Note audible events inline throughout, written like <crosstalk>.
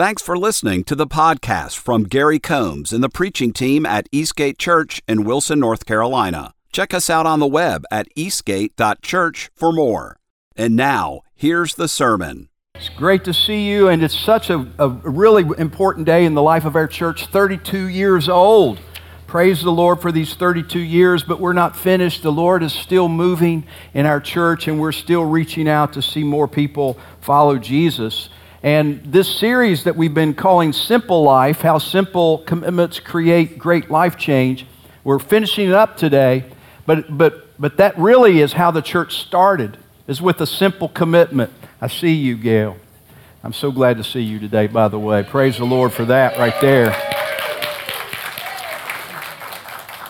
Thanks for listening to the podcast from Gary Combs and the preaching team at Eastgate Church in Wilson, North Carolina. Check us out on the web at eastgate.church for more. And now, here's the sermon. It's great to see you, and it's such a, a really important day in the life of our church 32 years old. Praise the Lord for these 32 years, but we're not finished. The Lord is still moving in our church, and we're still reaching out to see more people follow Jesus. And this series that we've been calling Simple Life, how simple commitments create great life change, we're finishing it up today. But, but, but that really is how the church started, is with a simple commitment. I see you, Gail. I'm so glad to see you today, by the way. Praise the Lord for that right there.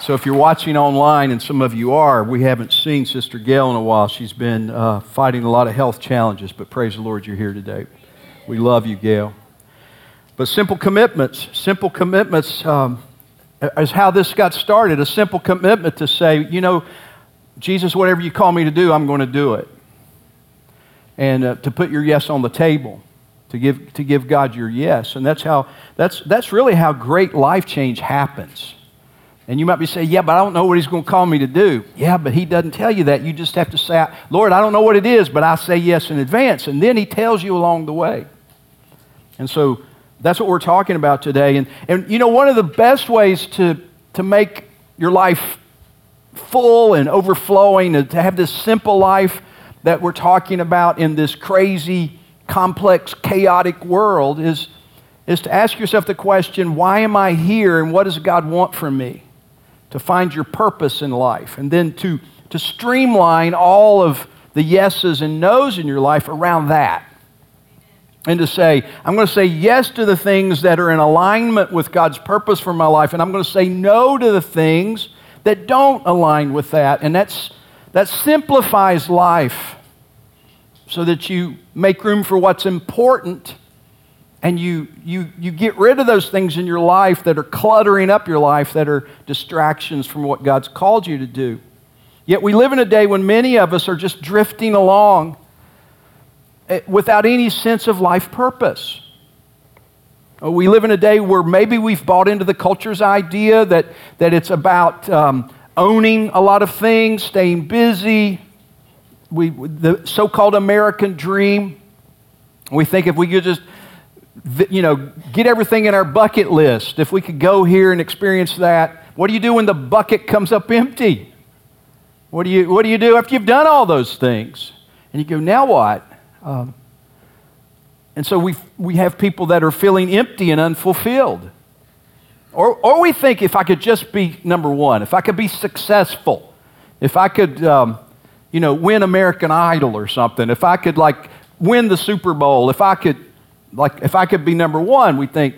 So, if you're watching online, and some of you are, we haven't seen Sister Gail in a while. She's been uh, fighting a lot of health challenges, but praise the Lord you're here today. We love you, Gail. But simple commitments, simple commitments um, is how this got started. A simple commitment to say, you know, Jesus, whatever you call me to do, I'm going to do it. And uh, to put your yes on the table, to give, to give God your yes. And that's, how, that's, that's really how great life change happens. And you might be saying, yeah, but I don't know what he's going to call me to do. Yeah, but he doesn't tell you that. You just have to say, Lord, I don't know what it is, but I say yes in advance. And then he tells you along the way. And so that's what we're talking about today. And, and you know, one of the best ways to, to make your life full and overflowing, and to have this simple life that we're talking about in this crazy, complex, chaotic world is, is to ask yourself the question why am I here and what does God want from me? To find your purpose in life. And then to, to streamline all of the yeses and nos in your life around that and to say, I'm going to say yes to the things that are in alignment with God's purpose for my life, and I'm going to say no to the things that don't align with that. And that's, that simplifies life so that you make room for what's important and you, you, you get rid of those things in your life that are cluttering up your life, that are distractions from what God's called you to do. Yet we live in a day when many of us are just drifting along without any sense of life purpose. Uh, we live in a day where maybe we've bought into the culture's idea that, that it's about um, owning a lot of things, staying busy, we, the so called American dream. We think if we could just you know, get everything in our bucket list, if we could go here and experience that, what do you do when the bucket comes up empty? What do you, what do, you do after you've done all those things? And you go, now what? Um, and so we, we have people that are feeling empty and unfulfilled. Or, or we think if I could just be number one, if I could be successful, if I could, um, you know, win American Idol or something, if I could like win the Super Bowl, if I could, like, if I could be number one, we think.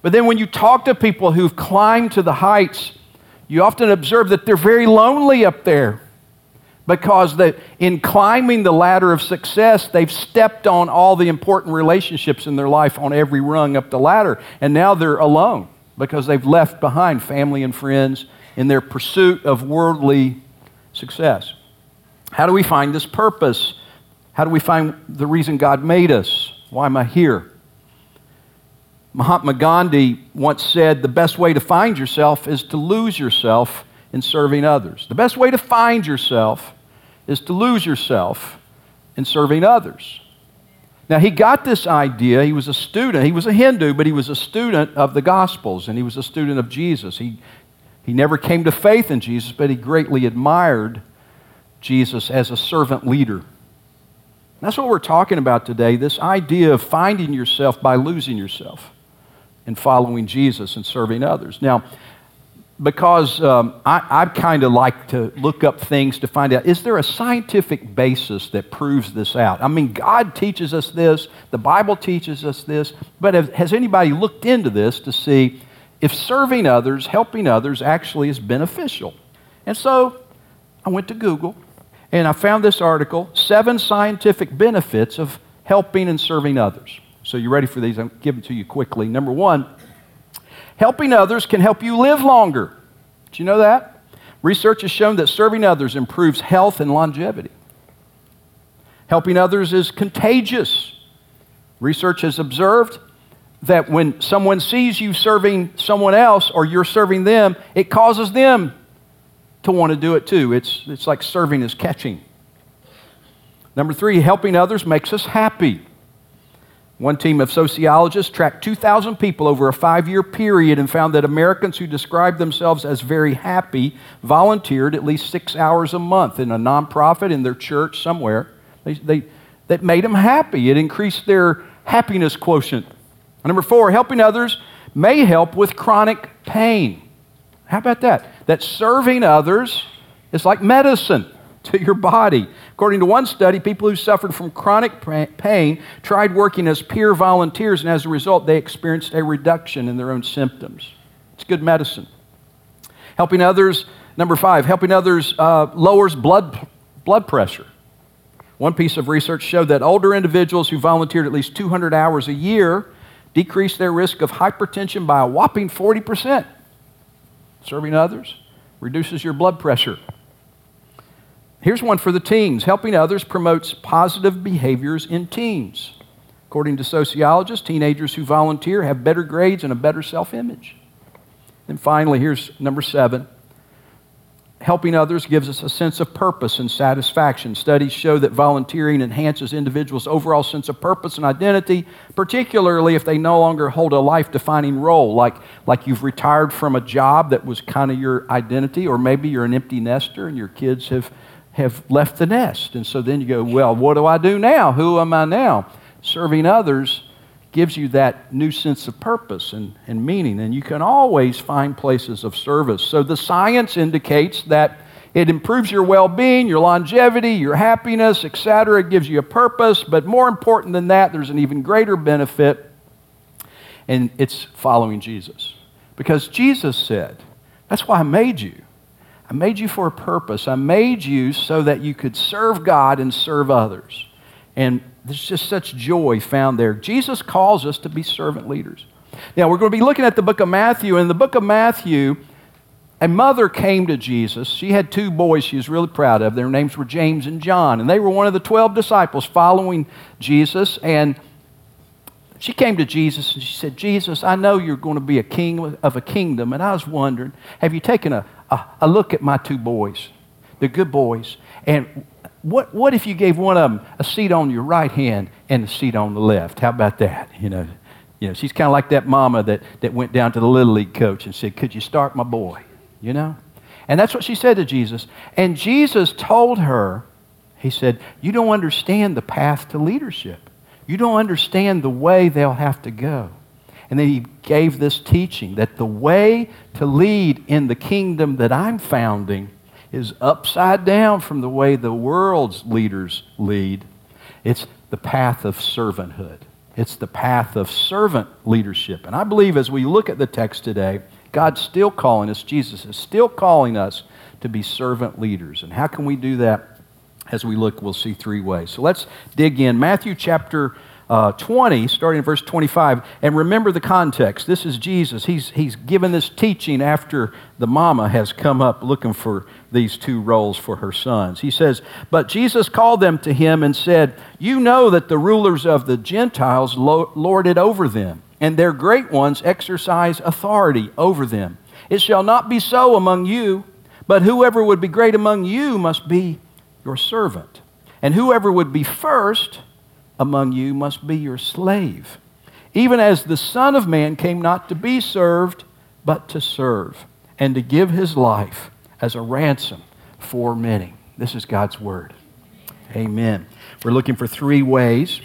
But then when you talk to people who've climbed to the heights, you often observe that they're very lonely up there because they, in climbing the ladder of success, they've stepped on all the important relationships in their life on every rung up the ladder. And now they're alone because they've left behind family and friends in their pursuit of worldly success. How do we find this purpose? How do we find the reason God made us? Why am I here? Mahatma Gandhi once said the best way to find yourself is to lose yourself in serving others. The best way to find yourself is to lose yourself in serving others. Now, he got this idea. He was a student. He was a Hindu, but he was a student of the Gospels, and he was a student of Jesus. He, he never came to faith in Jesus, but he greatly admired Jesus as a servant leader. That's what we're talking about today this idea of finding yourself by losing yourself and following Jesus and serving others. Now, because um, I, I kind of like to look up things to find out is there a scientific basis that proves this out? I mean, God teaches us this, the Bible teaches us this, but have, has anybody looked into this to see if serving others, helping others, actually is beneficial? And so I went to Google and I found this article Seven Scientific Benefits of Helping and Serving Others. So, you ready for these? I'm giving to you quickly. Number one, Helping others can help you live longer. Do you know that? Research has shown that serving others improves health and longevity. Helping others is contagious. Research has observed that when someone sees you serving someone else or you're serving them, it causes them to want to do it too. It's, it's like serving is catching. Number three, helping others makes us happy. One team of sociologists tracked 2,000 people over a five year period and found that Americans who described themselves as very happy volunteered at least six hours a month in a nonprofit, in their church, somewhere. They, they, that made them happy. It increased their happiness quotient. Number four, helping others may help with chronic pain. How about that? That serving others is like medicine to your body. According to one study, people who suffered from chronic pain tried working as peer volunteers, and as a result, they experienced a reduction in their own symptoms. It's good medicine. Helping others, number five, helping others uh, lowers blood, blood pressure. One piece of research showed that older individuals who volunteered at least 200 hours a year decreased their risk of hypertension by a whopping 40%. Serving others reduces your blood pressure. Here's one for the teens. Helping others promotes positive behaviors in teens. According to sociologists, teenagers who volunteer have better grades and a better self image. And finally, here's number seven helping others gives us a sense of purpose and satisfaction. Studies show that volunteering enhances individuals' overall sense of purpose and identity, particularly if they no longer hold a life defining role, like, like you've retired from a job that was kind of your identity, or maybe you're an empty nester and your kids have, have left the nest. And so then you go, well, what do I do now? Who am I now? Serving others gives you that new sense of purpose and, and meaning. And you can always find places of service. So the science indicates that it improves your well being, your longevity, your happiness, etc. It gives you a purpose. But more important than that, there's an even greater benefit, and it's following Jesus. Because Jesus said, That's why I made you. I made you for a purpose. I made you so that you could serve God and serve others. And there's just such joy found there. Jesus calls us to be servant leaders. Now, we're going to be looking at the book of Matthew. In the book of Matthew, a mother came to Jesus. She had two boys she was really proud of. Their names were James and John, and they were one of the 12 disciples following Jesus. And she came to Jesus and she said, Jesus, I know you're going to be a king of a kingdom, and I was wondering, have you taken a, a look at my two boys? They're good boys. And what, what if you gave one of them a seat on your right hand and a seat on the left? How about that? You know, you know she's kind of like that mama that, that went down to the Little League coach and said, Could you start my boy? You know? And that's what she said to Jesus. And Jesus told her, He said, You don't understand the path to leadership. You don't understand the way they'll have to go. And then he gave this teaching that the way to lead in the kingdom that I'm founding is upside down from the way the world's leaders lead. It's the path of servanthood. It's the path of servant leadership. And I believe as we look at the text today, God's still calling us, Jesus is still calling us to be servant leaders. And how can we do that? As we look, we'll see three ways. So let's dig in. Matthew chapter uh, 20, starting in verse 25. And remember the context. This is Jesus. He's, he's given this teaching after the mama has come up looking for these two roles for her sons. He says, But Jesus called them to him and said, You know that the rulers of the Gentiles lord it over them, and their great ones exercise authority over them. It shall not be so among you, but whoever would be great among you must be your servant. And whoever would be first, among you must be your slave, even as the Son of Man came not to be served, but to serve, and to give his life as a ransom for many. This is God's word. Amen. We're looking for three ways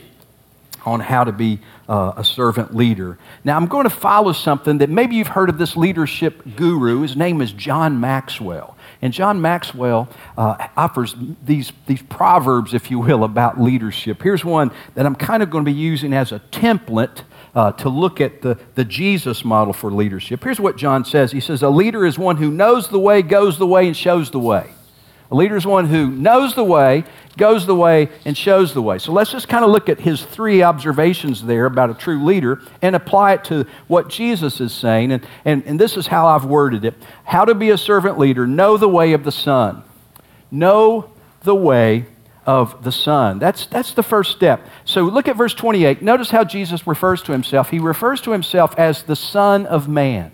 on how to be uh, a servant leader. Now, I'm going to follow something that maybe you've heard of this leadership guru. His name is John Maxwell. And John Maxwell uh, offers these, these proverbs, if you will, about leadership. Here's one that I'm kind of going to be using as a template uh, to look at the, the Jesus model for leadership. Here's what John says He says, A leader is one who knows the way, goes the way, and shows the way. A leader is one who knows the way, goes the way, and shows the way. So let's just kind of look at his three observations there about a true leader and apply it to what Jesus is saying. And, and, and this is how I've worded it How to be a servant leader. Know the way of the Son. Know the way of the Son. That's, that's the first step. So look at verse 28. Notice how Jesus refers to himself. He refers to himself as the Son of Man.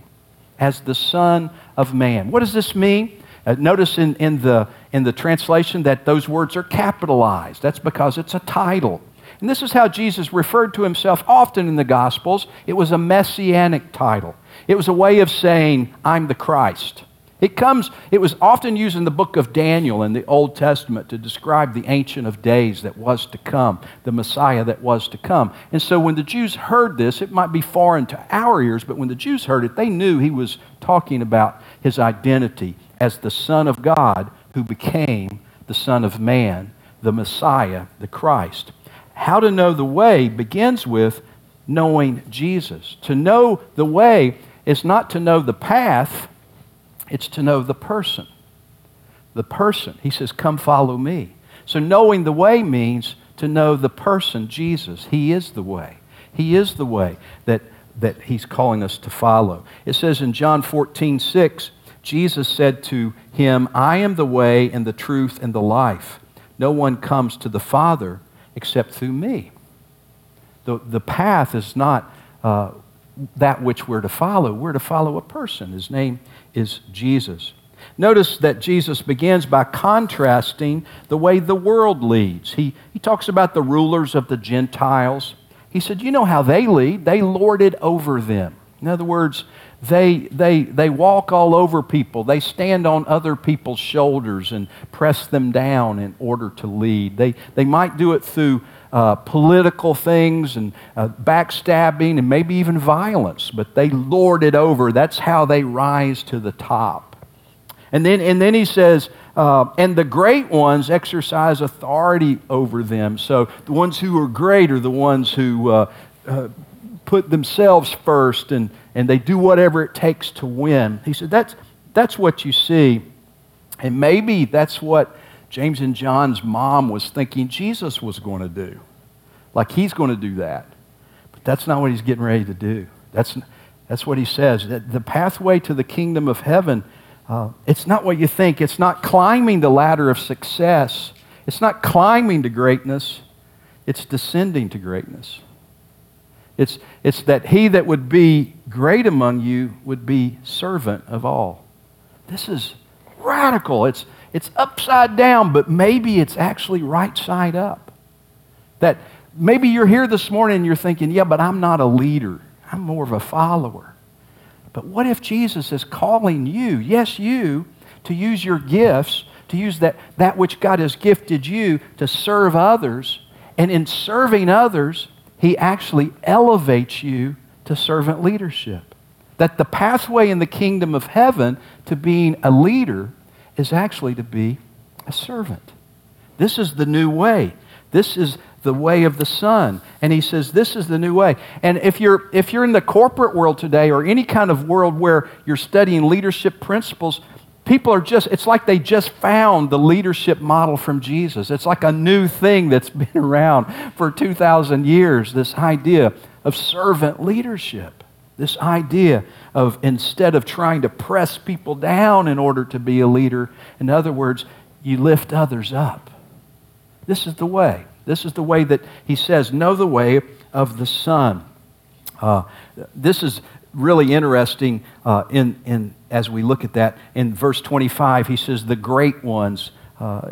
As the Son of Man. What does this mean? Uh, notice in, in, the, in the translation that those words are capitalized. That's because it's a title. And this is how Jesus referred to himself often in the Gospels. It was a messianic title, it was a way of saying, I'm the Christ. It comes, it was often used in the book of Daniel in the Old Testament to describe the Ancient of Days that was to come, the Messiah that was to come. And so when the Jews heard this, it might be foreign to our ears, but when the Jews heard it, they knew he was talking about his identity as the Son of God who became the Son of Man, the Messiah, the Christ. How to know the way begins with knowing Jesus. To know the way is not to know the path, it's to know the person. The person. He says, Come follow me. So knowing the way means to know the person, Jesus. He is the way. He is the way that, that he's calling us to follow. It says in John 14, 6, Jesus said to him, I am the way and the truth and the life. No one comes to the Father except through me. The, the path is not uh, that which we're to follow. We're to follow a person. His name is Jesus. Notice that Jesus begins by contrasting the way the world leads. He, he talks about the rulers of the Gentiles. He said, You know how they lead, they lord it over them. In other words, they, they, they walk all over people. They stand on other people's shoulders and press them down in order to lead. They, they might do it through uh, political things and uh, backstabbing and maybe even violence, but they lord it over. That's how they rise to the top. And then, and then he says, uh, and the great ones exercise authority over them. So the ones who are great are the ones who uh, uh, put themselves first and, and they do whatever it takes to win. He said, that's, that's what you see. And maybe that's what James and John's mom was thinking Jesus was going to do. Like he's going to do that. But that's not what he's getting ready to do. That's, that's what he says. That the pathway to the kingdom of heaven, uh, it's not what you think. It's not climbing the ladder of success. It's not climbing to greatness. It's descending to greatness. It's, it's that he that would be great among you would be servant of all. This is radical. It's, it's upside down, but maybe it's actually right side up. That maybe you're here this morning and you're thinking, yeah, but I'm not a leader, I'm more of a follower. But what if Jesus is calling you, yes, you, to use your gifts, to use that, that which God has gifted you to serve others, and in serving others, he actually elevates you to servant leadership. That the pathway in the kingdom of heaven to being a leader is actually to be a servant. This is the new way. This is the way of the Son. And he says, This is the new way. And if you're, if you're in the corporate world today or any kind of world where you're studying leadership principles, people are just, it's like they just found the leadership model from Jesus. It's like a new thing that's <laughs> been around for 2,000 years this idea of servant leadership. This idea of instead of trying to press people down in order to be a leader, in other words, you lift others up. This is the way. This is the way that he says, know the way of the Son. Uh, this is really interesting uh, in, in, as we look at that. In verse 25, he says, the great ones. Uh,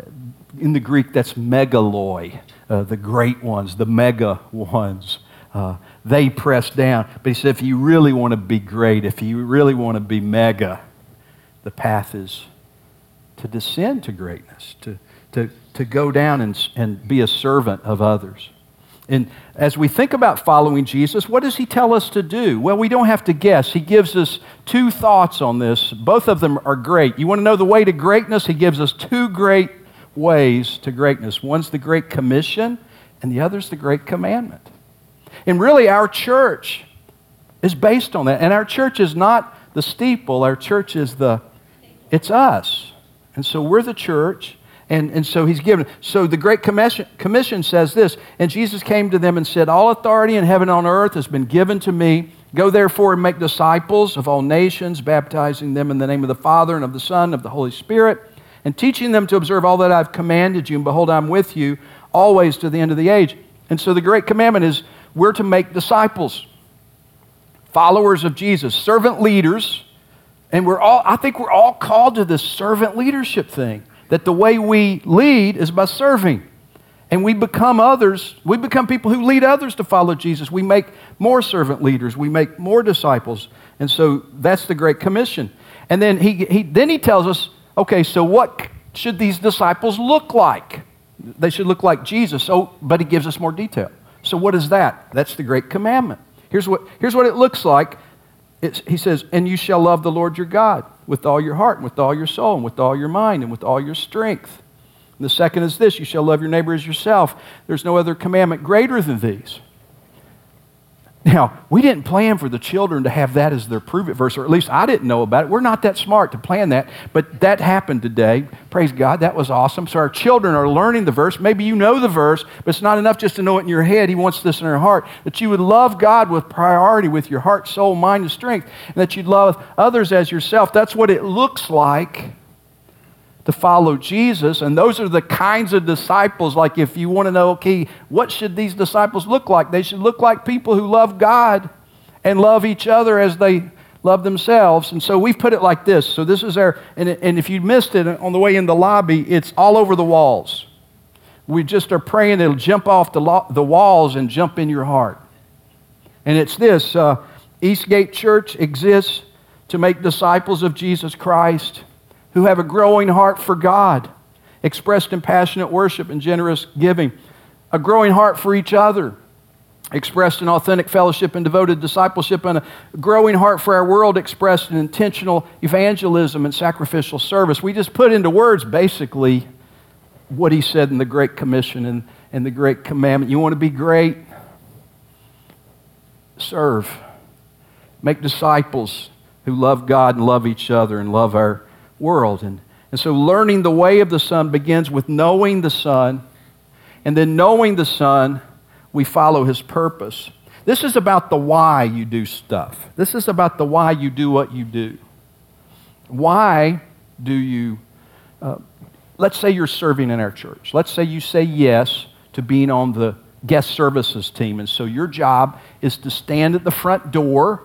in the Greek, that's megaloi, uh, the great ones, the mega ones. Uh, they press down. But he said, if you really want to be great, if you really want to be mega, the path is to descend to greatness, to, to, to go down and, and be a servant of others. And as we think about following Jesus, what does he tell us to do? Well, we don't have to guess. He gives us two thoughts on this. Both of them are great. You want to know the way to greatness? He gives us two great ways to greatness. One's the Great Commission, and the other's the Great Commandment. And really, our church is based on that. And our church is not the steeple, our church is the, it's us. And so we're the church. And, and so he's given. So the Great Commission, Commission says this And Jesus came to them and said, All authority in heaven and on earth has been given to me. Go therefore and make disciples of all nations, baptizing them in the name of the Father and of the Son and of the Holy Spirit, and teaching them to observe all that I've commanded you. And behold, I'm with you always to the end of the age. And so the great commandment is we're to make disciples, followers of Jesus, servant leaders. And we're all, I think we're all called to this servant leadership thing, that the way we lead is by serving. And we become others, we become people who lead others to follow Jesus. We make more servant leaders, we make more disciples. And so that's the Great Commission. And then he, he, then he tells us okay, so what should these disciples look like? They should look like Jesus. Oh, but he gives us more detail. So what is that? That's the great commandment. Here's what, here's what it looks like. It's, he says, And you shall love the Lord your God with all your heart, and with all your soul, and with all your mind, and with all your strength. And the second is this you shall love your neighbor as yourself. There's no other commandment greater than these. Now, we didn't plan for the children to have that as their prove it verse, or at least I didn't know about it. We're not that smart to plan that, but that happened today. Praise God, that was awesome. So our children are learning the verse. Maybe you know the verse, but it's not enough just to know it in your head. He wants this in your heart that you would love God with priority, with your heart, soul, mind, and strength, and that you'd love others as yourself. That's what it looks like to follow Jesus. And those are the kinds of disciples, like if you want to know, okay, what should these disciples look like? They should look like people who love God and love each other as they love themselves. And so we've put it like this. So this is our, and, and if you missed it on the way in the lobby, it's all over the walls. We just are praying it'll jump off the, lo- the walls and jump in your heart. And it's this uh, Eastgate Church exists to make disciples of Jesus Christ who have a growing heart for God, expressed in passionate worship and generous giving, a growing heart for each other, expressed in authentic fellowship and devoted discipleship, and a growing heart for our world, expressed in intentional evangelism and sacrificial service. We just put into words basically what he said in the Great Commission and, and the Great Commandment. You want to be great? Serve. Make disciples who love God and love each other and love our world. And, and so learning the way of the Son begins with knowing the Son, and then knowing the Son, we follow his purpose. This is about the why you do stuff. This is about the why you do what you do. Why do you, uh, let's say you're serving in our church. Let's say you say yes to being on the guest services team. And so your job is to stand at the front door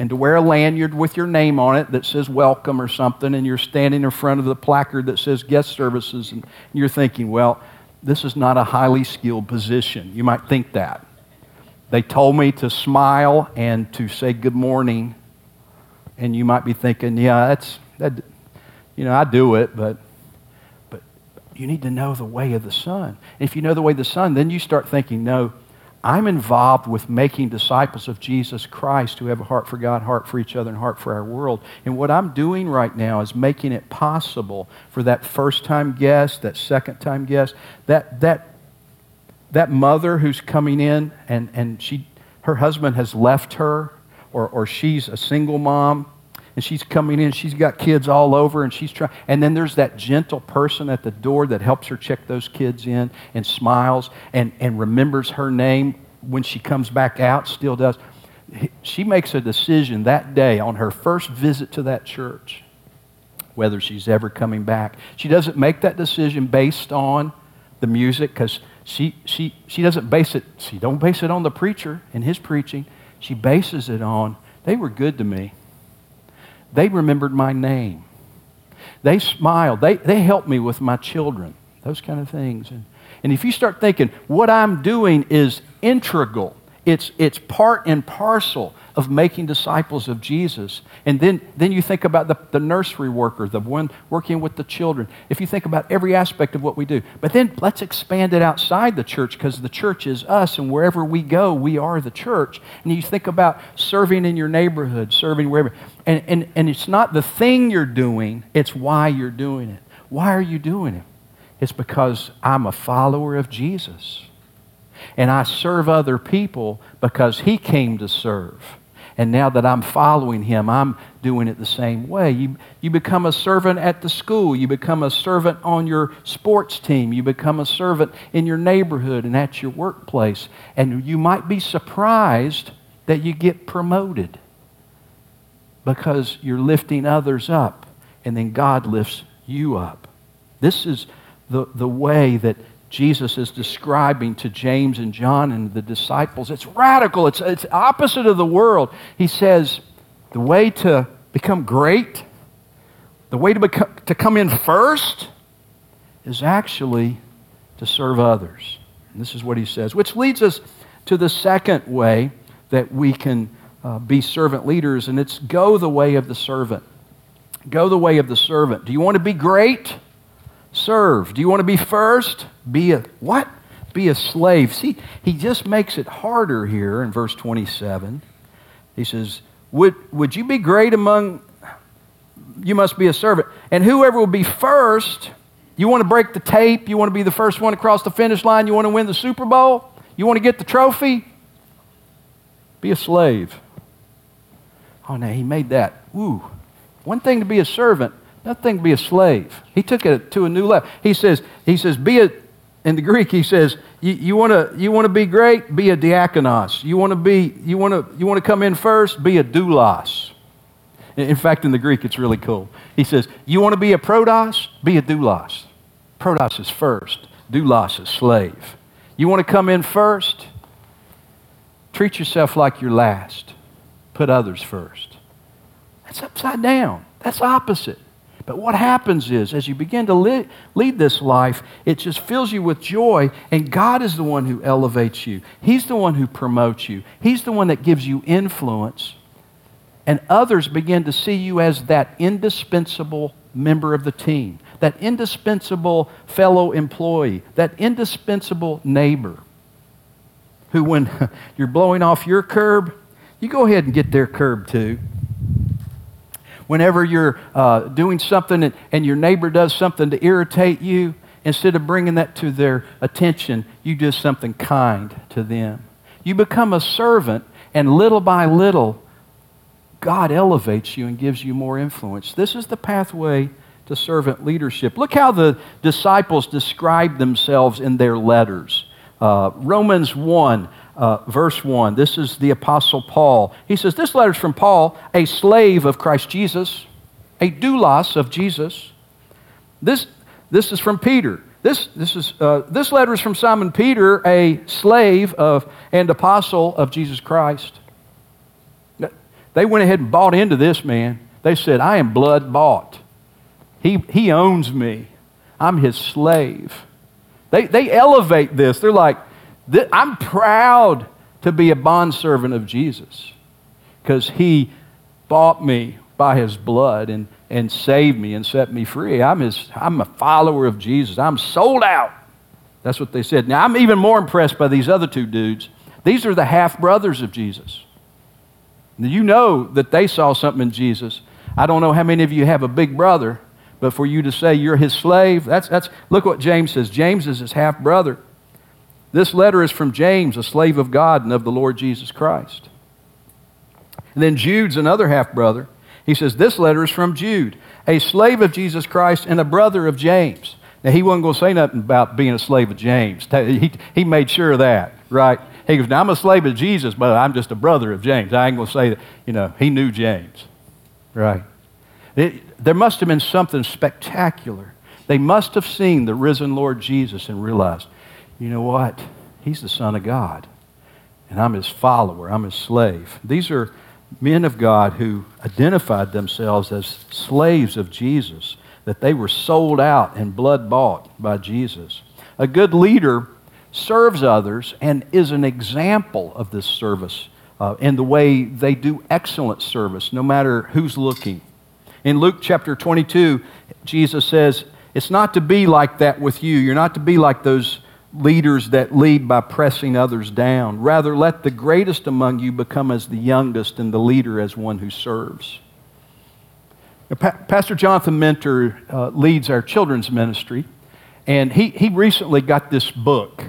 and to wear a lanyard with your name on it that says welcome or something, and you're standing in front of the placard that says guest services, and you're thinking, well, this is not a highly skilled position. You might think that. They told me to smile and to say good morning, and you might be thinking, yeah, that's, that, you know, I do it, but, but you need to know the way of the Son. If you know the way of the Son, then you start thinking, no, I'm involved with making disciples of Jesus Christ who have a heart for God, heart for each other, and heart for our world. And what I'm doing right now is making it possible for that first time guest, that second time guest, that, that, that mother who's coming in and, and she, her husband has left her, or, or she's a single mom, and she's coming in, she's got kids all over, and she's trying. And then there's that gentle person at the door that helps her check those kids in and smiles and, and remembers her name when she comes back out, still does. She makes a decision that day on her first visit to that church whether she's ever coming back. She doesn't make that decision based on the music because she, she, she doesn't base it, she don't base it on the preacher and his preaching. She bases it on, they were good to me. They remembered my name. They smiled. They, they helped me with my children. Those kind of things. And, and if you start thinking, what I'm doing is integral, it's, it's part and parcel of making disciples of Jesus. And then, then you think about the, the nursery worker, the one working with the children. If you think about every aspect of what we do. But then let's expand it outside the church because the church is us, and wherever we go, we are the church. And you think about serving in your neighborhood, serving wherever. And, and, and it's not the thing you're doing, it's why you're doing it. Why are you doing it? It's because I'm a follower of Jesus. And I serve other people because he came to serve. And now that I'm following him, I'm doing it the same way. You, you become a servant at the school. You become a servant on your sports team. You become a servant in your neighborhood and at your workplace. And you might be surprised that you get promoted because you're lifting others up, and then God lifts you up. This is the, the way that Jesus is describing to James and John and the disciples. It's radical, it's, it's opposite of the world. He says, the way to become great, the way to, become, to come in first, is actually to serve others. And this is what he says, which leads us to the second way that we can uh, be servant leaders, and it's go the way of the servant. Go the way of the servant. Do you want to be great? Serve. Do you want to be first? Be a what? Be a slave. See, he just makes it harder here in verse 27. He says, Would, would you be great among you must be a servant. And whoever will be first, you want to break the tape, you want to be the first one across the finish line, you want to win the Super Bowl, you want to get the trophy, be a slave. Oh, no, he made that. Ooh. One thing to be a servant, another thing to be a slave. He took it to a new level. He says, he says, be a, in the Greek, he says, you, want to you wanna be great? Be a diakonos. You want to be, you want to you want to come in first? Be a doulos. In fact, in the Greek, it's really cool. He says, You want to be a protos? Be a doulos. Protos is first, doulos is slave. You want to come in first? Treat yourself like you're last. Put others first. That's upside down. That's opposite. But what happens is, as you begin to lead this life, it just fills you with joy, and God is the one who elevates you. He's the one who promotes you. He's the one that gives you influence and others begin to see you as that indispensable member of the team, that indispensable fellow employee, that indispensable neighbor who, when <laughs> you're blowing off your curb, you go ahead and get their curb too. Whenever you're uh, doing something and, and your neighbor does something to irritate you, instead of bringing that to their attention, you do something kind to them. You become a servant, and little by little, God elevates you and gives you more influence. This is the pathway to servant leadership. Look how the disciples describe themselves in their letters. Uh, Romans 1, uh, verse 1. This is the Apostle Paul. He says, This letter is from Paul, a slave of Christ Jesus, a doulos of Jesus. This, this is from Peter. This, this, is, uh, this letter is from Simon Peter, a slave of, and apostle of Jesus Christ. They went ahead and bought into this man. They said, I am blood bought. He, he owns me. I'm his slave. They, they elevate this. They're like, I'm proud to be a bondservant of Jesus because he bought me by his blood and, and saved me and set me free. I'm, his, I'm a follower of Jesus. I'm sold out. That's what they said. Now, I'm even more impressed by these other two dudes. These are the half brothers of Jesus. You know that they saw something in Jesus. I don't know how many of you have a big brother, but for you to say you're his slave, that's, that's look what James says. James is his half brother. This letter is from James, a slave of God and of the Lord Jesus Christ. And then Jude's another half brother. He says, This letter is from Jude, a slave of Jesus Christ and a brother of James. Now, he wasn't going to say nothing about being a slave of James. He, he made sure of that, right? He goes, Now I'm a slave of Jesus, but I'm just a brother of James. I ain't going to say that, you know, he knew James. Right. It, there must have been something spectacular. They must have seen the risen Lord Jesus and realized, you know what? He's the Son of God. And I'm his follower, I'm his slave. These are men of God who identified themselves as slaves of Jesus, that they were sold out and blood bought by Jesus. A good leader serves others and is an example of this service uh, and the way they do excellent service, no matter who's looking. In Luke chapter 22, Jesus says, It's not to be like that with you. You're not to be like those leaders that lead by pressing others down. Rather, let the greatest among you become as the youngest and the leader as one who serves. Now, pa- Pastor Jonathan Mentor uh, leads our children's ministry, and he, he recently got this book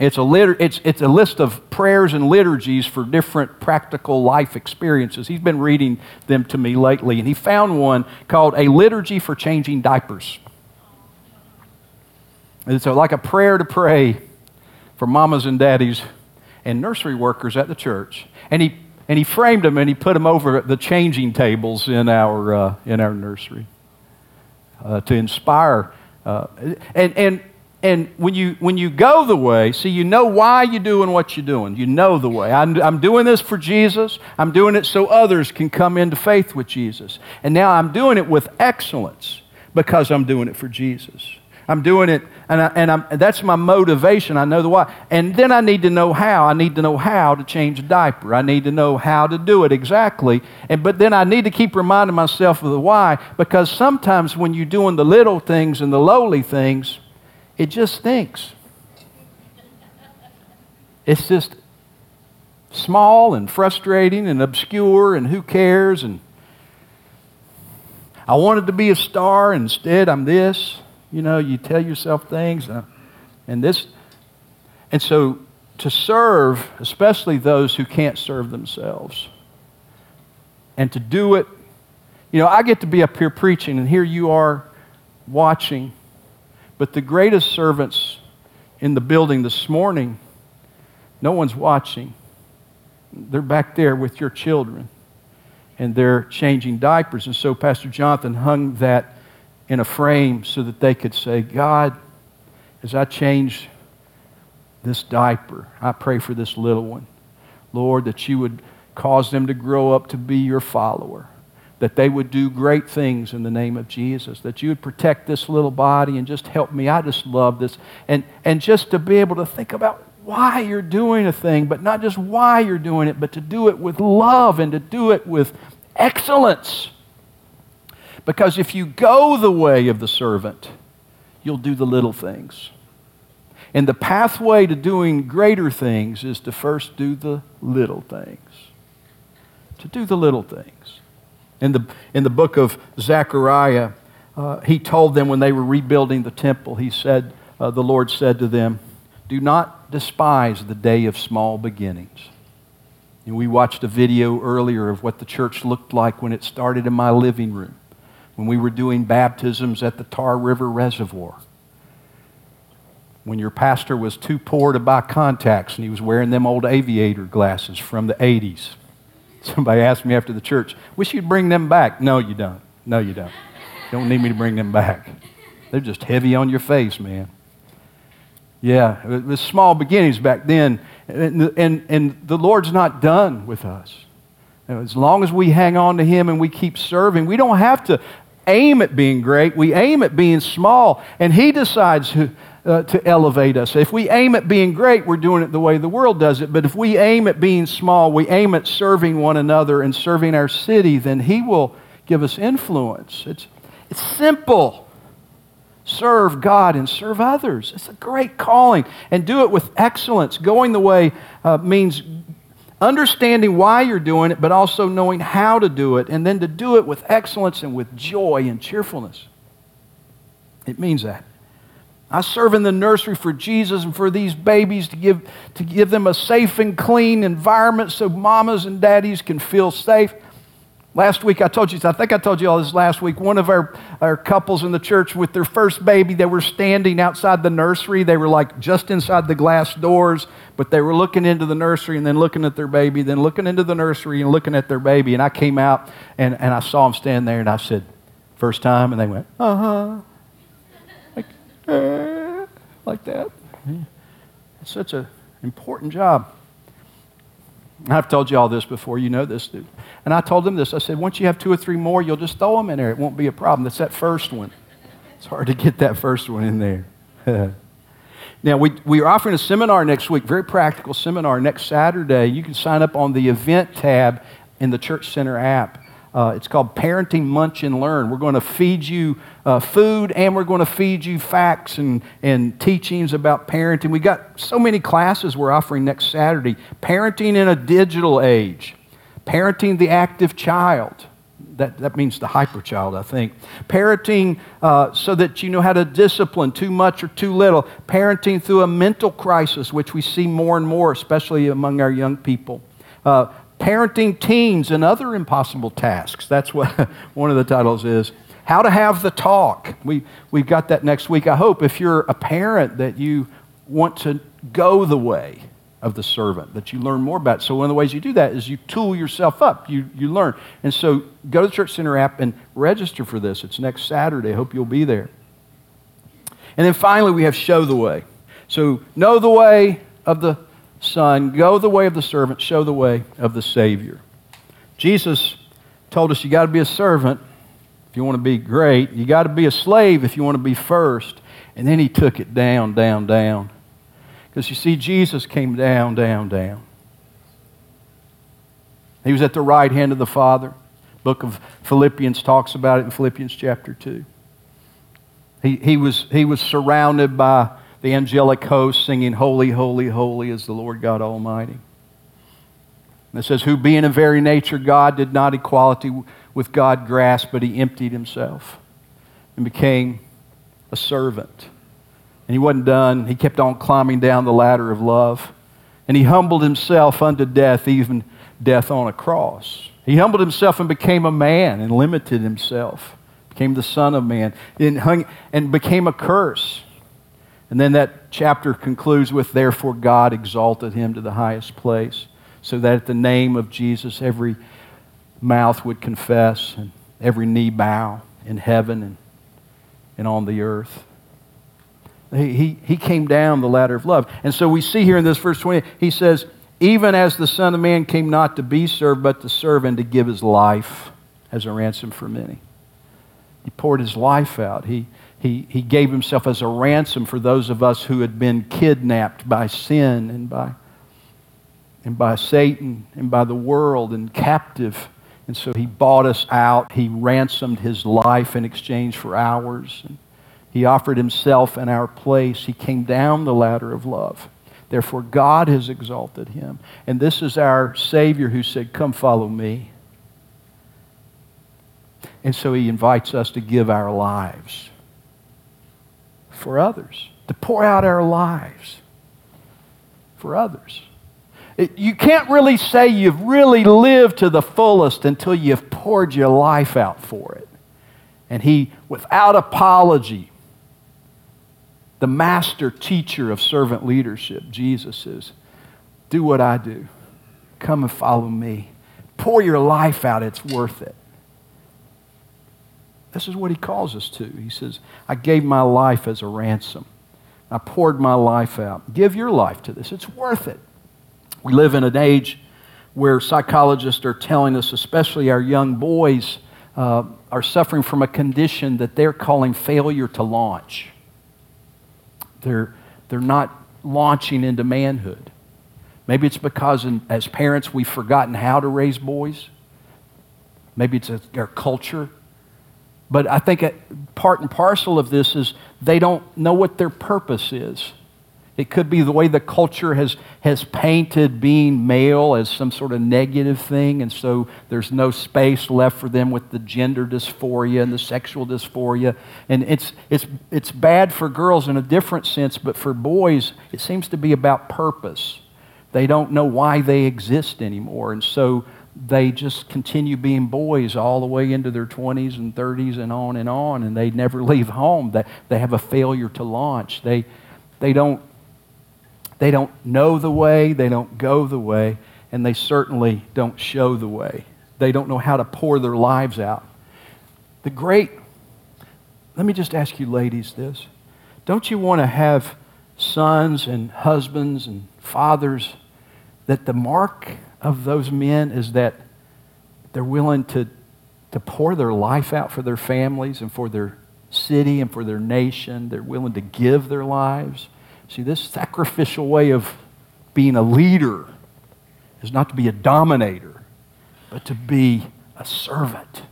it's a, liter- it's, it's a list of prayers and liturgies for different practical life experiences. He's been reading them to me lately, and he found one called A Liturgy for Changing Diapers. It's like a prayer to pray for mamas and daddies and nursery workers at the church. And he, and he framed them and he put them over the changing tables in our, uh, in our nursery. uh, to inspire. Uh, and, and, and when you, when you go the way, see, you know why you're doing what you're doing. You know the way. I'm, I'm doing this for Jesus. I'm doing it so others can come into faith with Jesus. And now I'm doing it with excellence because I'm doing it for Jesus. I'm doing it, and, I, and, I'm, that's my motivation. I know the why. And then I need to know how. I need to know how to change a diaper. I need to know how to do it exactly. And, but then I need to keep reminding myself of the why because sometimes when you're doing the little things and the lowly things, it just stinks. It's just small and frustrating and obscure and who cares and I wanted to be a star instead I'm this you know, you tell yourself things, uh, and this. And so to serve, especially those who can't serve themselves, and to do it, you know, I get to be up here preaching, and here you are watching. But the greatest servants in the building this morning, no one's watching. They're back there with your children, and they're changing diapers. And so Pastor Jonathan hung that in a frame so that they could say, God, as I change this diaper, I pray for this little one. Lord, that you would cause them to grow up to be your follower, that they would do great things in the name of Jesus, that you would protect this little body and just help me. I just love this. And, and just to be able to think about why you're doing a thing, but not just why you're doing it, but to do it with love and to do it with excellence. Because if you go the way of the servant, you'll do the little things. And the pathway to doing greater things is to first do the little things. To do the little things. In the, in the book of Zechariah, uh, he told them when they were rebuilding the temple, he said, uh, the Lord said to them, Do not despise the day of small beginnings. And we watched a video earlier of what the church looked like when it started in my living room when we were doing baptisms at the Tar River Reservoir. When your pastor was too poor to buy contacts and he was wearing them old aviator glasses from the 80s. Somebody asked me after the church, wish you'd bring them back. No, you don't. No, you don't. You don't need me to bring them back. They're just heavy on your face, man. Yeah, it was small beginnings back then. And, and, and the Lord's not done with us. As long as we hang on to Him and we keep serving, we don't have to aim at being great, we aim at being small, and He decides who, uh, to elevate us. If we aim at being great, we're doing it the way the world does it. But if we aim at being small, we aim at serving one another and serving our city, then He will give us influence. It's, it's simple. Serve God and serve others. It's a great calling. And do it with excellence. Going the way uh, means understanding why you're doing it, but also knowing how to do it, and then to do it with excellence and with joy and cheerfulness. It means that. I serve in the nursery for Jesus and for these babies to give, to give them a safe and clean environment so mamas and daddies can feel safe. Last week, I told you, I think I told you all this last week. One of our, our couples in the church with their first baby, they were standing outside the nursery. They were like just inside the glass doors, but they were looking into the nursery and then looking at their baby, then looking into the nursery and looking at their baby. And I came out and, and I saw them stand there and I said, First time? And they went, Uh huh. Like, uh, like that. It's such an important job. I've told you all this before. You know this, dude. And I told them this. I said, once you have two or three more, you'll just throw them in there. It won't be a problem. That's that first one. It's hard to get that first one in there. <laughs> now, we, we are offering a seminar next week, very practical seminar next Saturday. You can sign up on the event tab in the Church Center app. Uh, it's called Parenting Munch and Learn. We're going to feed you uh, food and we're going to feed you facts and, and teachings about parenting. We got so many classes we're offering next Saturday. Parenting in a digital age, parenting the active child. That, that means the hyper child, I think. Parenting uh, so that you know how to discipline too much or too little. Parenting through a mental crisis, which we see more and more, especially among our young people. Uh, parenting teens and other impossible tasks. That's what <laughs> one of the titles is. How to have the talk. We, we've got that next week. I hope if you're a parent that you want to go the way of the servant, that you learn more about. So one of the ways you do that is you tool yourself up. You, you learn. And so go to the Church Center app and register for this. It's next Saturday. I hope you'll be there. And then finally, we have show the way. So know the way of the Son, go the way of the servant, show the way of the Savior. Jesus told us you got to be a servant if you want to be great. You got to be a slave if you want to be first. And then he took it down, down, down. Because you see, Jesus came down, down, down. He was at the right hand of the Father. Book of Philippians talks about it in Philippians chapter 2. He, he, was, he was surrounded by the angelic host singing, Holy, holy, holy is the Lord God Almighty. And it says, Who being in very nature God did not equality with God grasp, but he emptied himself and became a servant. And he wasn't done. He kept on climbing down the ladder of love. And he humbled himself unto death, even death on a cross. He humbled himself and became a man and limited himself, became the Son of Man, and, hung, and became a curse. And then that chapter concludes with, Therefore God exalted him to the highest place, so that at the name of Jesus every mouth would confess and every knee bow in heaven and, and on the earth. He, he, he came down the ladder of love. And so we see here in this verse 20, he says, Even as the Son of Man came not to be served, but to serve and to give his life as a ransom for many. He poured his life out. He, he, he gave himself as a ransom for those of us who had been kidnapped by sin and by, and by Satan and by the world and captive. And so he bought us out. He ransomed his life in exchange for ours. And he offered himself in our place. He came down the ladder of love. Therefore, God has exalted him. And this is our Savior who said, Come follow me. And so he invites us to give our lives for others, to pour out our lives for others. It, you can't really say you've really lived to the fullest until you've poured your life out for it. And he, without apology, the master teacher of servant leadership, Jesus says, do what I do. Come and follow me. Pour your life out, it's worth it. This is what he calls us to. He says, I gave my life as a ransom. I poured my life out. Give your life to this. It's worth it. We live in an age where psychologists are telling us, especially our young boys, uh, are suffering from a condition that they're calling failure to launch. They're, they're not launching into manhood. Maybe it's because in, as parents we've forgotten how to raise boys. Maybe it's a, our culture. But I think part and parcel of this is they don't know what their purpose is. It could be the way the culture has, has painted being male as some sort of negative thing, and so there's no space left for them with the gender dysphoria and the sexual dysphoria. And it's, it's, it's bad for girls in a different sense, but for boys, it seems to be about purpose. They don't know why they exist anymore, and so they just continue being boys all the way into their 20s and 30s and on and on, and they never <laughs> leave home. They, they have a failure to launch. They, they don't they don't know the way, they don't go the way, and they certainly don't show the way. They don't know how to pour their lives out. The great, let me just ask you, ladies, this. Don't you want to have sons and husbands and fathers that the mark of those men is that they're willing to, to pour their life out for their families and for their city and for their nation? They're willing to give their lives. See, this sacrificial way of being a leader is not to be a dominator, but to be a servant,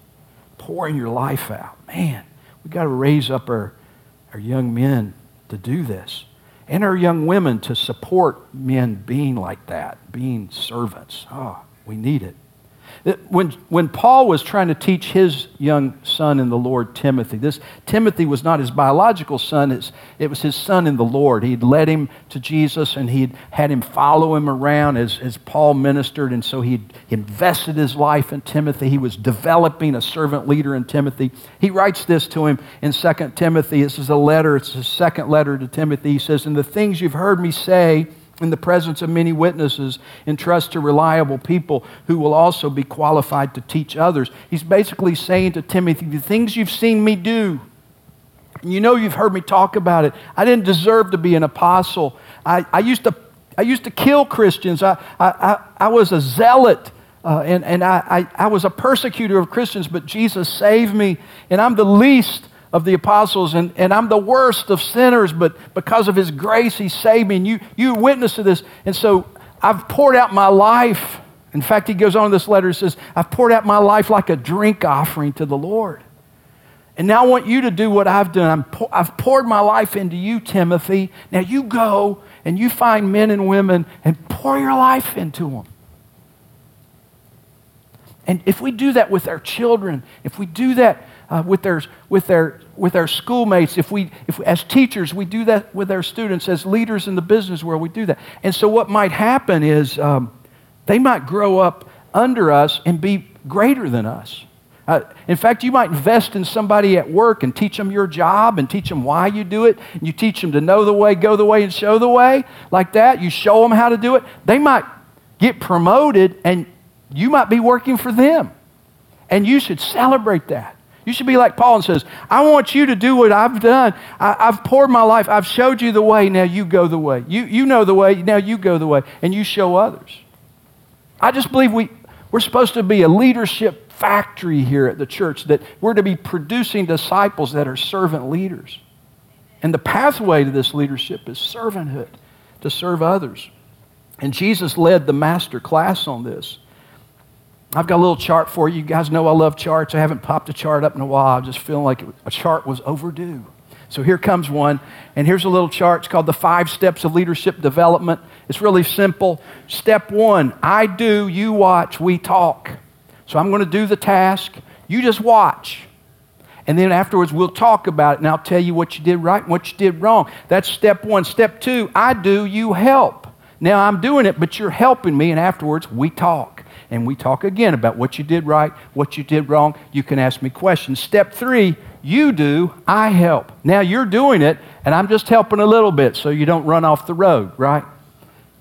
pouring your life out. Man, we've got to raise up our, our young men to do this and our young women to support men being like that, being servants. Oh, we need it. When, when Paul was trying to teach his young son in the Lord, Timothy, this Timothy was not his biological son, it was his son in the Lord. He'd led him to Jesus and he'd had him follow him around as, as Paul ministered, and so he'd invested his life in Timothy. He was developing a servant leader in Timothy. He writes this to him in 2 Timothy. This is a letter, it's his second letter to Timothy. He says, And the things you've heard me say, in the presence of many witnesses, entrust to reliable people who will also be qualified to teach others. He's basically saying to Timothy, the things you've seen me do, you know you've heard me talk about it. I didn't deserve to be an apostle. I, I, used, to, I used to kill Christians. I, I, I was a zealot. Uh, and and I, I, I was a persecutor of Christians, but Jesus saved me, and I'm the least of the apostles, and, and I'm the worst of sinners, but because of his grace, he saved me. And you, you witness to this. And so I've poured out my life. In fact, he goes on in this letter, he says, I've poured out my life like a drink offering to the Lord. And now I want you to do what I've done. i have poured my life into you, Timothy. Now you go and you find men and women and pour your life into them. And if we do that with our children, if we do that uh, with, their, with, their, with our schoolmates, if we, if as teachers, we do that with our students, as leaders in the business world, we do that. And so what might happen is um, they might grow up under us and be greater than us. Uh, in fact, you might invest in somebody at work and teach them your job and teach them why you do it. And you teach them to know the way, go the way, and show the way, like that. You show them how to do it. They might get promoted, and you might be working for them. And you should celebrate that. You should be like Paul and says, I want you to do what I've done. I, have poured my life. I've showed you the way. Now you go the way. You, you know the way. Now you go the way. And you show others. I just believe we, we're supposed to be a leadership factory here at the church, that we're to be producing disciples that are servant leaders. And the pathway to this leadership is servanthood, to serve others. And Jesus led the master class on this. I've got a little chart for you. You guys know I love charts. I haven't popped a chart up in a while. I'm just feeling like a chart was overdue. So here comes one. And here's a little chart. It's called the Five Steps of Leadership Development. It's really simple. Step one I do, you watch, we talk. So I'm going to do the task. You just watch. And then afterwards, we'll talk about it and I'll tell you what you did right and what you did wrong. That's step one. Step two I do, you help. Now I'm doing it, but you're helping me, and afterwards, we talk and we talk again about what you did right, what you did wrong. You can ask me questions. Step three, you do, I help. Now you're doing it, and I'm just helping a little bit so you don't run off the road, right?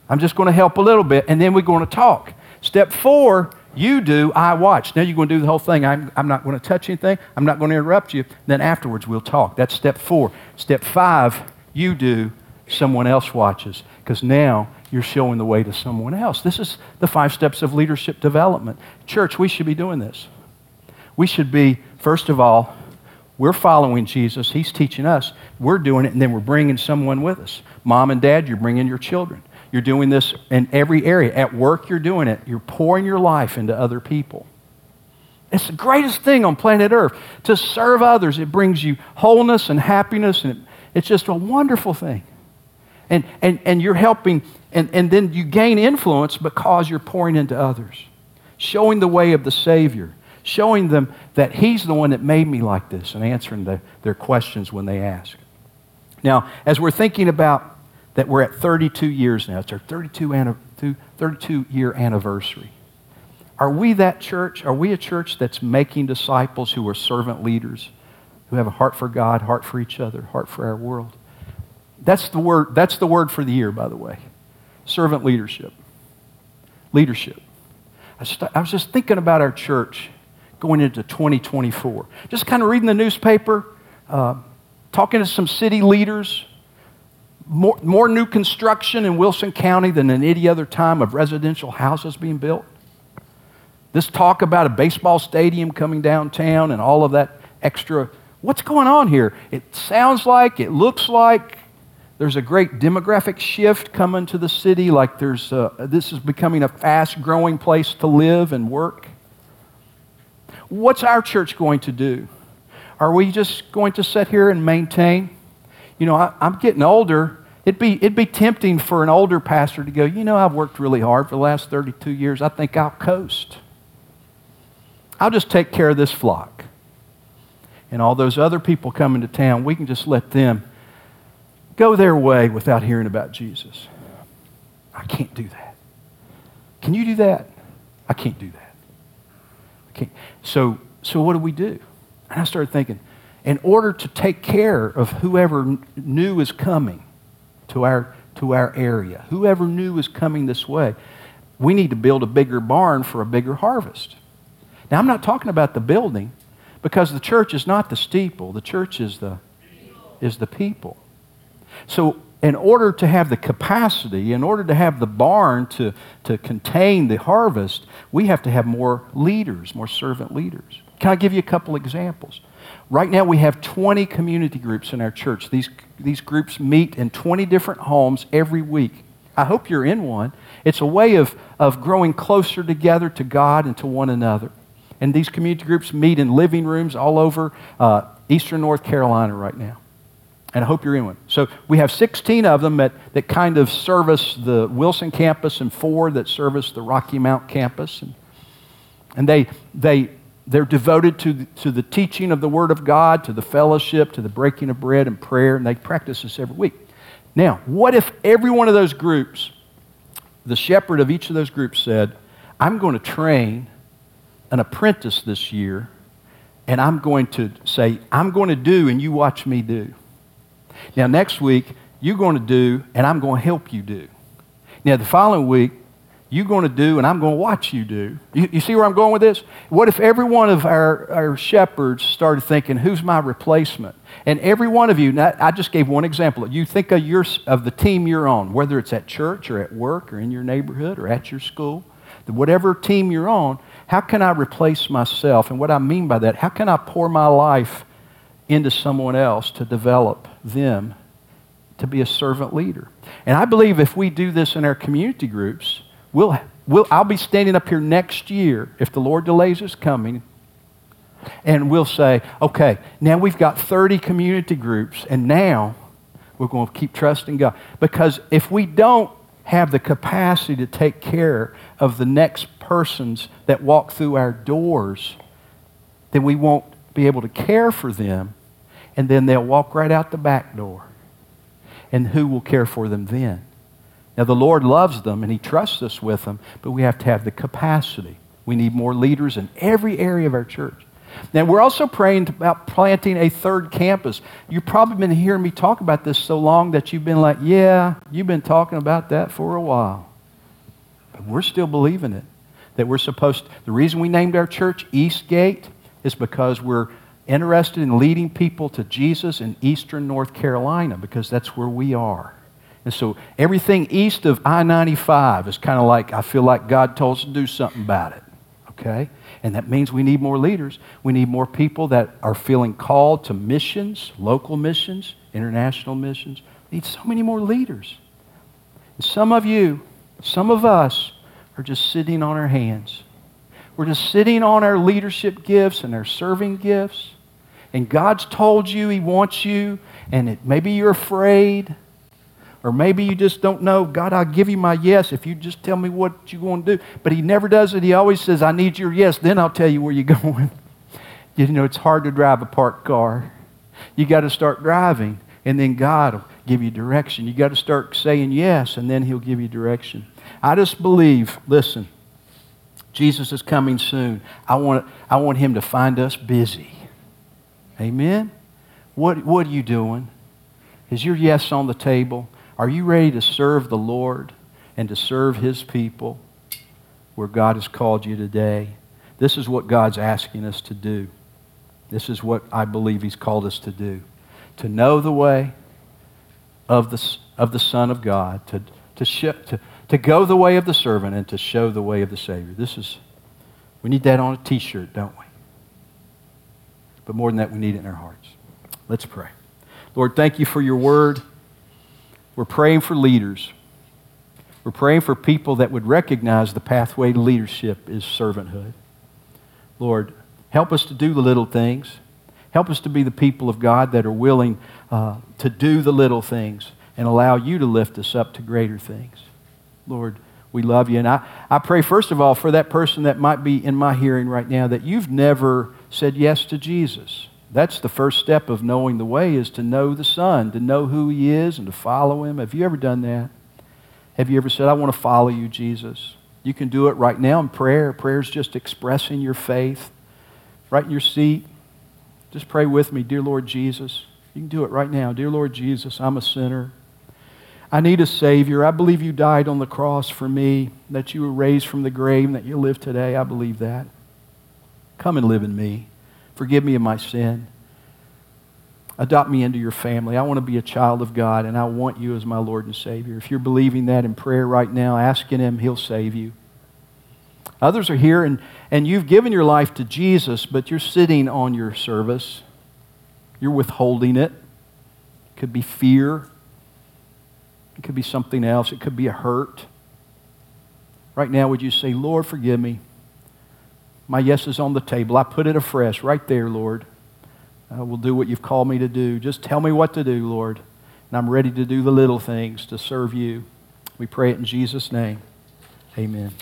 I'm just going to help a little bit, and then we're going to talk. Step four, you do, I watch. Now you're going to do the whole thing. I'm, I'm not going to touch anything. I'm not going to interrupt you. Then afterwards, we'll talk. That's step four. Step five, you do, someone else watches. Because now you're showing the way to someone else. This is the five steps of leadership development. Church, we should be doing this. We should be, first of all, we're following Jesus. He's teaching us. We're doing it, and then we're bringing someone with us. Mom and dad, you're bringing your children. You're doing this in every area. At work, you're doing it. You're pouring your life into other people. It's the greatest thing on planet Earth to serve others. It brings you wholeness and happiness, and it, it's just a wonderful thing. And, and, and you're helping and, and then you gain influence because you're pouring into others, showing the way of the Savior, showing them that He's the one that made me like this, and answering the, their questions when they ask. Now, as we're thinking about that we're at 32 years now, it's our 32, 32 year anniversary. Are we that church? Are we a church that's making disciples who are servant leaders, who have a heart for God, heart for each other, heart for our world? That's the word, that's the word for the year, by the way servant leadership. Leadership. I, st- I was just thinking about our church going into 2024. Just kind of reading the newspaper, uh, talking to some city leaders. More, more new construction in Wilson County than in any other time of residential houses being built. This talk about a baseball stadium coming downtown and all of that extra. What's going on here? It sounds like, it looks like, there's a great demographic shift coming to the city, like there's a, this is becoming a fast growing place to live and work. What's our church going to do? Are we just going to sit here and maintain? You know, I, am getting older. It'd be, it'd be tempting for an older pastor to go, you know, I've worked really hard for the last 32 years. I think I'll coast. I'll just take care of this flock. And all those other people coming to town, we can just let them go their way without hearing about Jesus. I can't do that. Can you do that? I can't do that. I can't. So, so what do we do? And I started thinking, in order to take care of whoever new is coming to our, to our area, whoever new is coming this way, we need to build a bigger barn for a bigger harvest. Now, I'm not talking about the building because the church is not the steeple, the church is the, is the people. So, in order to have the capacity, in order to have the barn to, to contain the harvest, we have to have more leaders, more servant leaders. Can I give you a couple examples? Right now, we have 20 community groups in our church. These, these groups meet in 20 different homes every week. I hope you're in one. It's a way of, of growing closer together to God and to one another. And these community groups meet in living rooms all over uh, eastern North Carolina right now. And I hope you're in one. So we have 16 of them that, that kind of service the Wilson campus and four that service the Rocky Mount campus. And, and they, they, they're devoted to the, to the teaching of the Word of God, to the fellowship, to the breaking of bread and prayer, and they practice this every week. Now, what if every one of those groups, the shepherd of each of those groups said, I'm going to train an apprentice this year, and I'm going to say, I'm going to do, and you watch me do. Now, next week, you're going to do, and I'm going to help you do. Now, the following week, you're going to do, and I'm going to watch you do. You, you, see where I'm going with this? What if every one of our, our shepherds started thinking, who's my replacement? And every one of you, I just gave one example. You think of, your, of the team you're on, whether it's at church or at work or in your neighborhood or at your school, whatever team you're on, how can I replace myself? And what I mean by that, how can I pour my life into someone else to develop them to be a servant leader? And I believe if we do this in our community groups, we'll, we'll, I'll be standing up here next year if the Lord delays his coming. And we'll say, okay, now we've got 30 community groups, and now we're going to keep trusting God. Because if we don't have the capacity to take care of the next persons that walk through our doors, then we won't be able to care for them, and then they'll walk right out the back door. And who will care for them then? Now, the Lord loves them and He trusts us with them, but we have to have the capacity. We need more leaders in every area of our church. Now, we're also praying about planting a third campus. You've probably been hearing me talk about this so long that you've been like, yeah, you've been talking about that for a while. But we're still believing it that we're supposed to, the reason we named our church Eastgate is because we're interested in leading people to Jesus in eastern North Carolina because that's where we are. And so everything east of I 95 is kind of like, I feel like God told us to do something about it. Okay? And that means we need more leaders. We need more people that are feeling called to missions, local missions, international missions. We need so many more leaders. And some of you, some of us, are just sitting on our hands. We're just sitting on our leadership gifts and our serving gifts. And God's told you He wants you, and it, maybe you're afraid, or maybe you just don't know. God, I'll give you my yes if you just tell me what you're going to do. But He never does it. He always says, I need your yes, then I'll tell you where you're <laughs> going. you know, it's hard to drive a parked car. You got to start driving, and then God will give you direction. You got to start saying yes, and then He'll give you direction. I just believe, listen, Jesus is coming soon. I want, I want him to find us busy. Amen? What, what are you doing? Is your yes on the table? Are you ready to serve the Lord and to serve his people where God has called you today? This is what God's asking us to do. This is what I believe he's called us to do. To know the way of the, of the Son of God, to, to, sh- to, to go the way of the servant and to show the way of the Savior. This is, we need that on a t shirt, don't we? But more than that, we need it in our hearts. Let's pray. Lord, thank you for your word. We're praying for leaders. We're praying for people that would recognize the pathway to leadership is servanthood. Lord, help us to do the little things. Help us to be the people of God that are willing uh, to do the little things and allow you to lift us up to greater things. Lord, we love you. And I, I pray, first of all, for that person that might be in my hearing right now that you've never said yes to Jesus. That's the first step of knowing the way is to know the Son, to know who He is and to follow Him. Have you ever done that? Have you ever said, I want to follow you, Jesus? You can do it right now in prayer. Prayer is just expressing your faith. Right in your seat. Just pray with me, dear Lord Jesus. You can do it right now. Dear Lord Jesus, I'm a sinner. I need a Savior. I believe you died on the cross for me, that you were raised from the grave, and that you live today. I believe that. Come and live in me. Forgive me of my sin. Adopt me into your family. I want to be a child of God, and I want you as my Lord and Savior. If you're believing that in prayer right now, asking Him, He'll save you. Others are here, and, and you've given your life to Jesus, but you're sitting on your service. You're withholding it. It could be fear. It could be something else. It could be a hurt. Right now, would you say, Lord, forgive me? My yes is on the table. I put it afresh right there, Lord. I will do what you've called me to do. Just tell me what to do, Lord. And I'm ready to do the little things to serve you. We pray it in Jesus' name. Amen.